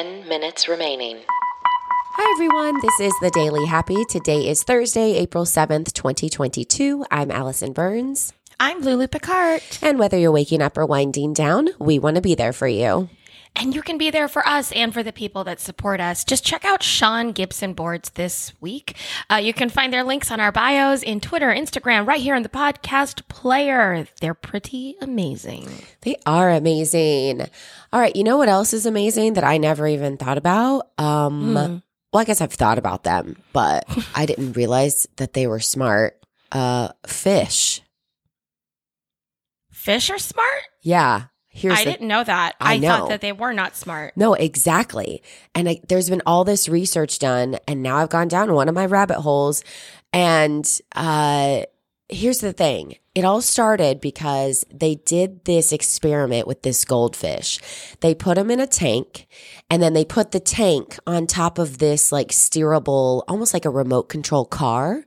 10 minutes remaining. Hi, everyone. This is the Daily Happy. Today is Thursday, April 7th, 2022. I'm Alison Burns. I'm Lulu Picard. And whether you're waking up or winding down, we want to be there for you. And you can be there for us and for the people that support us. Just check out Sean Gibson boards this week. Uh, you can find their links on our bios in Twitter, Instagram, right here in the podcast player. They're pretty amazing. They are amazing. All right. You know what else is amazing that I never even thought about? Um, Mm. Well, I guess I've thought about them, but I didn't realize that they were smart. Uh, fish. Fish are smart? Yeah. Here's I the didn't know that. I I, thought that they were not smart. No, exactly. And I, there's been all this research done, and now I've gone down one of my rabbit holes. And uh, here's the thing it all started because they did this experiment with this goldfish. They put them in a tank, and then they put the tank on top of this like steerable, almost like a remote control car.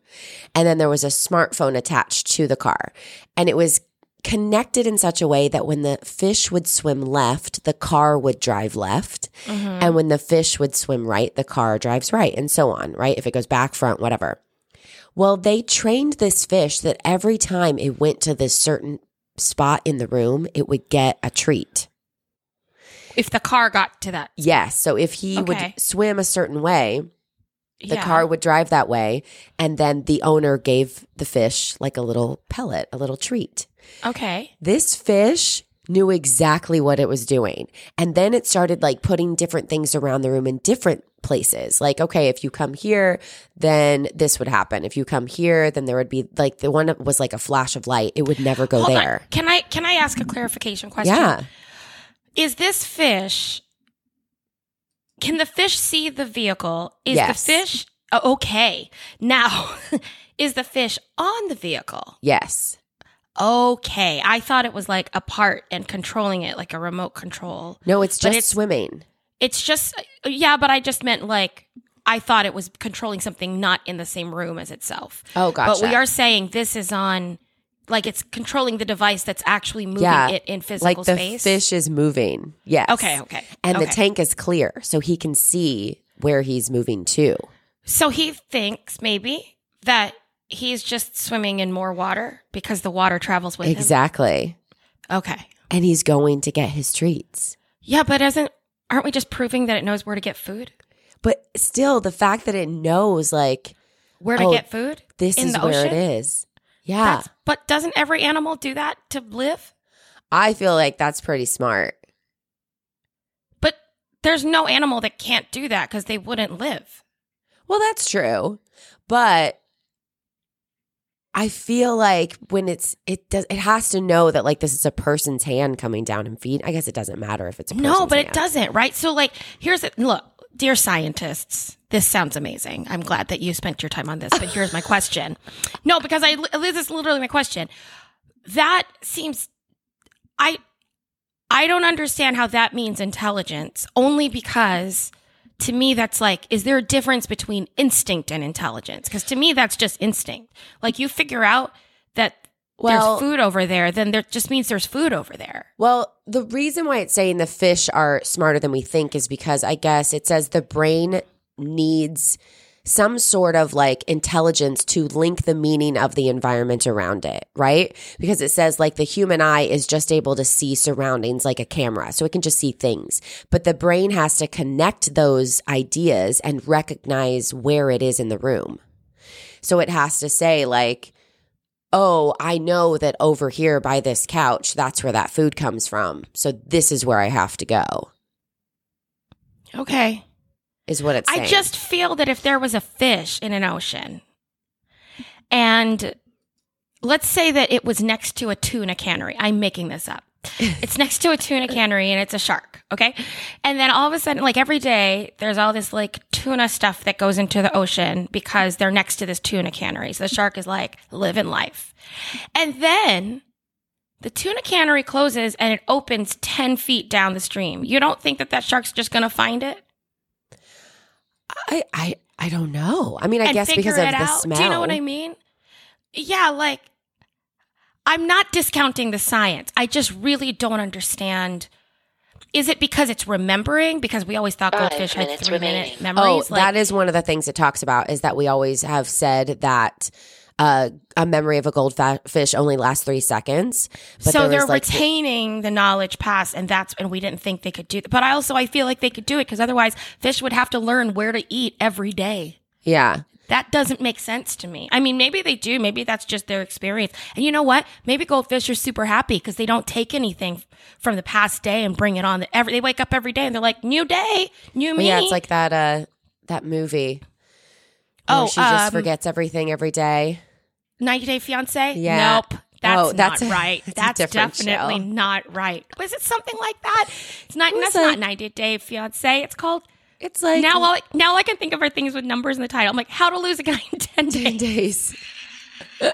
And then there was a smartphone attached to the car. And it was connected in such a way that when the fish would swim left, the car would drive left. Mm-hmm. And when the fish would swim right, the car drives right, and so on, right? If it goes back, front, whatever. Well, they trained this fish that every time it went to this certain spot in the room, it would get a treat. If the car got to that. Yes. So if he Okay. would swim a certain way, the Yeah. car would drive that way. And then the owner gave the fish like a little pellet, a little treat. Okay. This fish knew exactly what it was doing. And then it started like putting different things around the room in different places. Like, okay, if you come here, then this would happen. If you come here, then there would be like the one was like a flash of light. It would never go Hold on. there. Can I can I ask a clarification question? Yeah. Is this fish? Can the fish see the vehicle? Is Yes. the fish okay? Now, is the fish on the vehicle? Yes. Okay, I thought it was like a part and controlling it like a remote control. No, it's just it's- swimming. It's just yeah, but I just meant like I thought it was controlling something not in the same room as itself. Oh, gotcha. But we are saying this is on like it's controlling the device that's actually moving Yeah, it in physical like the space. fish is moving. Yes. Okay, okay. And the tank is clear, so he can see where he's moving to. So he thinks maybe that he's just swimming in more water because the water travels with Exactly. him. Exactly. Okay. And he's going to get his treats. Yeah, but isn't aren't we just proving that it knows where to get food? But still, the fact that it knows, like, Where to Oh, get food? this In is the where ocean? it is. Yeah. That's, but doesn't every animal do that to live? I feel like that's pretty smart. But there's no animal that can't do that because they wouldn't live. Well, that's true. But I feel like when it's it does it has to know that like this is a person's hand coming down and feed. I guess it doesn't matter if it's a person's No, but it doesn't, right? So like here's it look, dear scientists, this sounds amazing. I'm glad that you spent your time on this, but here's my question. No, because I this is literally my question. That seems I I don't understand how that means intelligence only because to me that's like is there a difference between instinct and intelligence? Cuz to me that's just instinct. Like you figure out that Well- there's food over there, then there just means there's food over there. Well, the reason why it's saying the fish are smarter than we think is because I guess it says the brain needs some sort of like intelligence to link the meaning of the environment around it, right? Because it says like the human eye is just able to see surroundings like a camera, so it can just see things. But the brain has to connect those ideas and recognize where it is in the room. So it has to say like, oh, I know that over here by this couch, that's where that food comes from. So this is where I have to go, Okay. Is what it's saying. I just feel that if there was a fish in an ocean and let's say that it was next to a tuna cannery. I'm making this up. it's next to a tuna cannery and it's a shark. Okay. And then all of a sudden, like every day, there's all this like tuna stuff that goes into the ocean because they're next to this tuna cannery. So the shark is like living life. And then the tuna cannery closes and it opens 10 feet down the stream. You don't think that that shark's just going to find it? I, I, I don't know. I mean, I guess because of it the out. smell. Do you know what I mean? Yeah, like I'm not discounting the science. I just really don't understand. is it because it's remembering? Because we always thought uh, goldfish had minutes three minute remaining. Oh, memories. Oh, that is one of the things it talks about is that we always have said that uh, a memory of a goldfish only lasts three seconds. But so they're was, like, retaining the knowledge past, and that's and we didn't think they could do that. But I also I feel like they could do it because otherwise fish would have to learn where to eat every day. yeah. That doesn't make sense to me. I mean, maybe they do. Maybe that's just their experience. And you know what? Maybe goldfish are super happy because they don't take anything from the past day and bring it on. Every they wake up every day and they're like, "New day, new me." yeah, it's like that uh that movie. Oh, she just um, forgets everything every day. 90 Day Fiance. Yeah. Nope. That's, Oh, that's not a- right. that's That's, definitely show. not right. Was it something like that? It's not. That's like- not 90 Day Fiance. It's called. It's like now, all, now I can think of her things with numbers in the title. I'm like, How to Lose a Guy in 10 ten Days. days.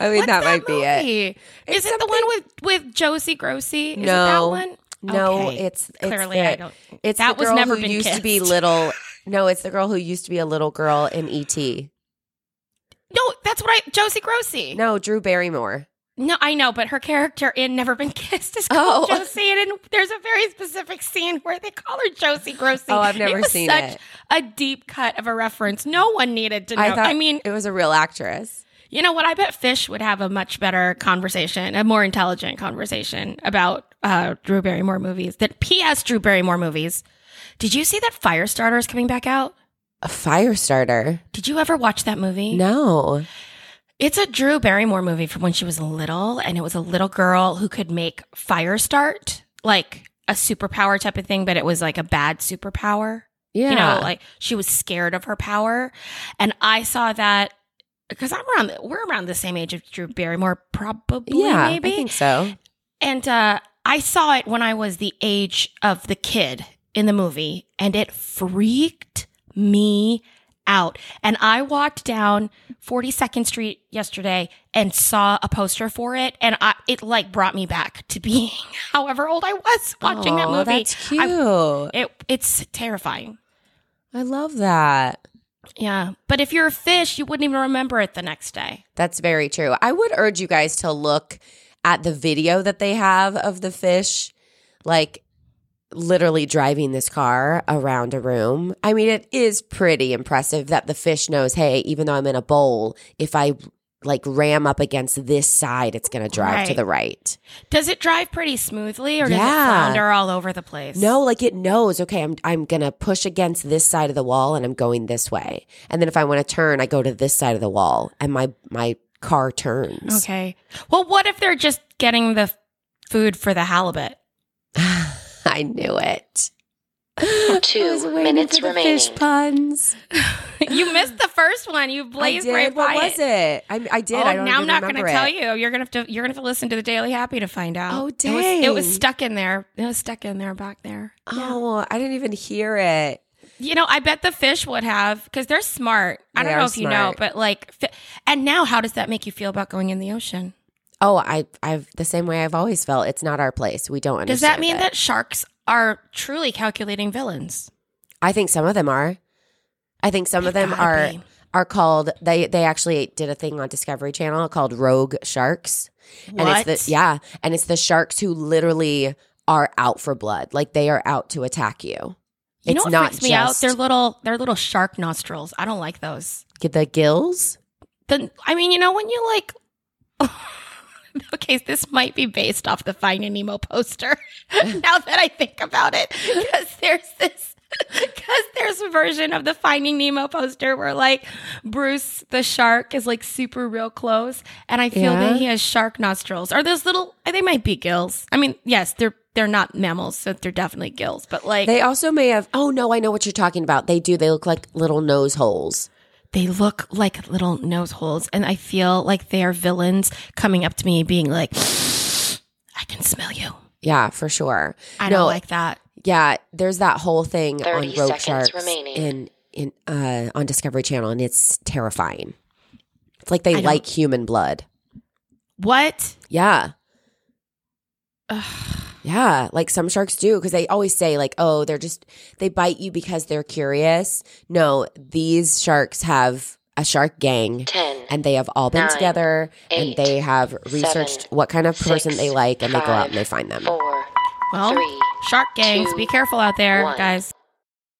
I mean, What's that, might be it. It's Is it the one with with Josie Grossie? Is it that No. one? No, Okay. it's, it's clearly the, I don't. It's that was never who been used to be little. No, it's the girl who used to be a little girl in ET. No, that's what I. Josie Grossie. No, Drew Barrymore. No, I know, but her character in Never Been Kissed is called Oh. Josie, and in- there's a very specific scene where they call her Josie Grossie. Oh, I've never was seen such it. A deep cut of a reference. No one needed to know. I I, mean, it was a real actress. you know what? I bet Fish would have a much better conversation, a more intelligent conversation about uh, Drew Barrymore movies. That P.S. Drew Barrymore movies. Did you see that Firestarter is coming back out? A fire starter. Did you ever watch that movie? No. It's a Drew Barrymore movie from when she was little, and it was a little girl who could make fire start, like a superpower type of thing, but it was like a bad superpower. Yeah. You know, like she was scared of her power. And I saw that because I'm around, we're around the same age of Drew Barrymore, probably, yeah, maybe. I think so. And uh, I saw it when I was the age of the kid in the movie, and it freaked me out. And I walked down 42nd Street yesterday and saw a poster for it, and I, it like brought me back to being however old I was watching that movie. That's cute. I- it it's terrifying. I love that. Yeah, but if you're a fish, you wouldn't even remember it the next day. That's very true. I would urge you guys to look at the video that they have of the fish, like literally driving this car around a room. I mean, it is pretty impressive that the fish knows, hey, even though I'm in a bowl, if I like ram up against this side, it's going to drive to the right. Does it drive pretty smoothly, or does Yeah. it flounder all over the place? No, like it knows, okay, I'm I'm going to push against this side of the wall and I'm going this way. And then if I want to turn, I go to this side of the wall and my my car turns. Okay. Well, what if they're just getting the food for the halibut? I knew it. Two I was minutes for the Fish remaining. puns. you missed the first one. You I blazed did. right What was it? I, I did. Oh, I don't now I'm not going to tell you. You're gonna have to. You're gonna have to listen to the Daily Happy to find out. Oh, It was, it was stuck in there. It was stuck in there back there. Oh, I didn't even hear it. You know, I bet the fish would have because they're smart. I They don't know are if you know, but like, fi- and now how does that make you feel about going in the ocean? Oh, I I've the same way I've always felt. It's not our place. We don't understand. Does that mean it. that sharks are truly calculating villains? I think some of them are. I think some of They've them are be. are called they they actually did a thing on Discovery Channel called Rogue Sharks. And it's the yeah, and it's the sharks who literally are out for blood. Like they are out to attack you. You it's know what not freaks me out? just They're little. They're little shark nostrils. I don't like those. get the gills. The I mean, you know, when you like. okay, this might be based off the Finding Nemo poster. now that I think about it, because there's this. Because there's a version of the Finding Nemo poster where, like, Bruce the shark is like super real close, and I feel Yeah. that he has shark nostrils. Are those little? Uh, they might be gills. I mean, yes, they're they're not mammals, so they're definitely gills. But like, They also may have Oh no, I know what you're talking about. They do. They look like little nose holes. They look like little nose holes and i feel like they are villains coming up to me being like i can smell you Yeah, for sure. i no, don't like that Yeah, there's that whole thing on rogue sharks remaining. in in uh on Discovery Channel and it's terrifying. It's like they I don't- like human blood. what Yeah. Ugh. Yeah, like some sharks do because they always say like, "Oh, they're just they bite you because they're curious." No, these sharks have a shark gang Ten. and they have all been Nine, together and they have researched seven, what kind of person six, they like and they go out and they find them. Four. well Three, Shark gangs, two, be careful out there, one. guys.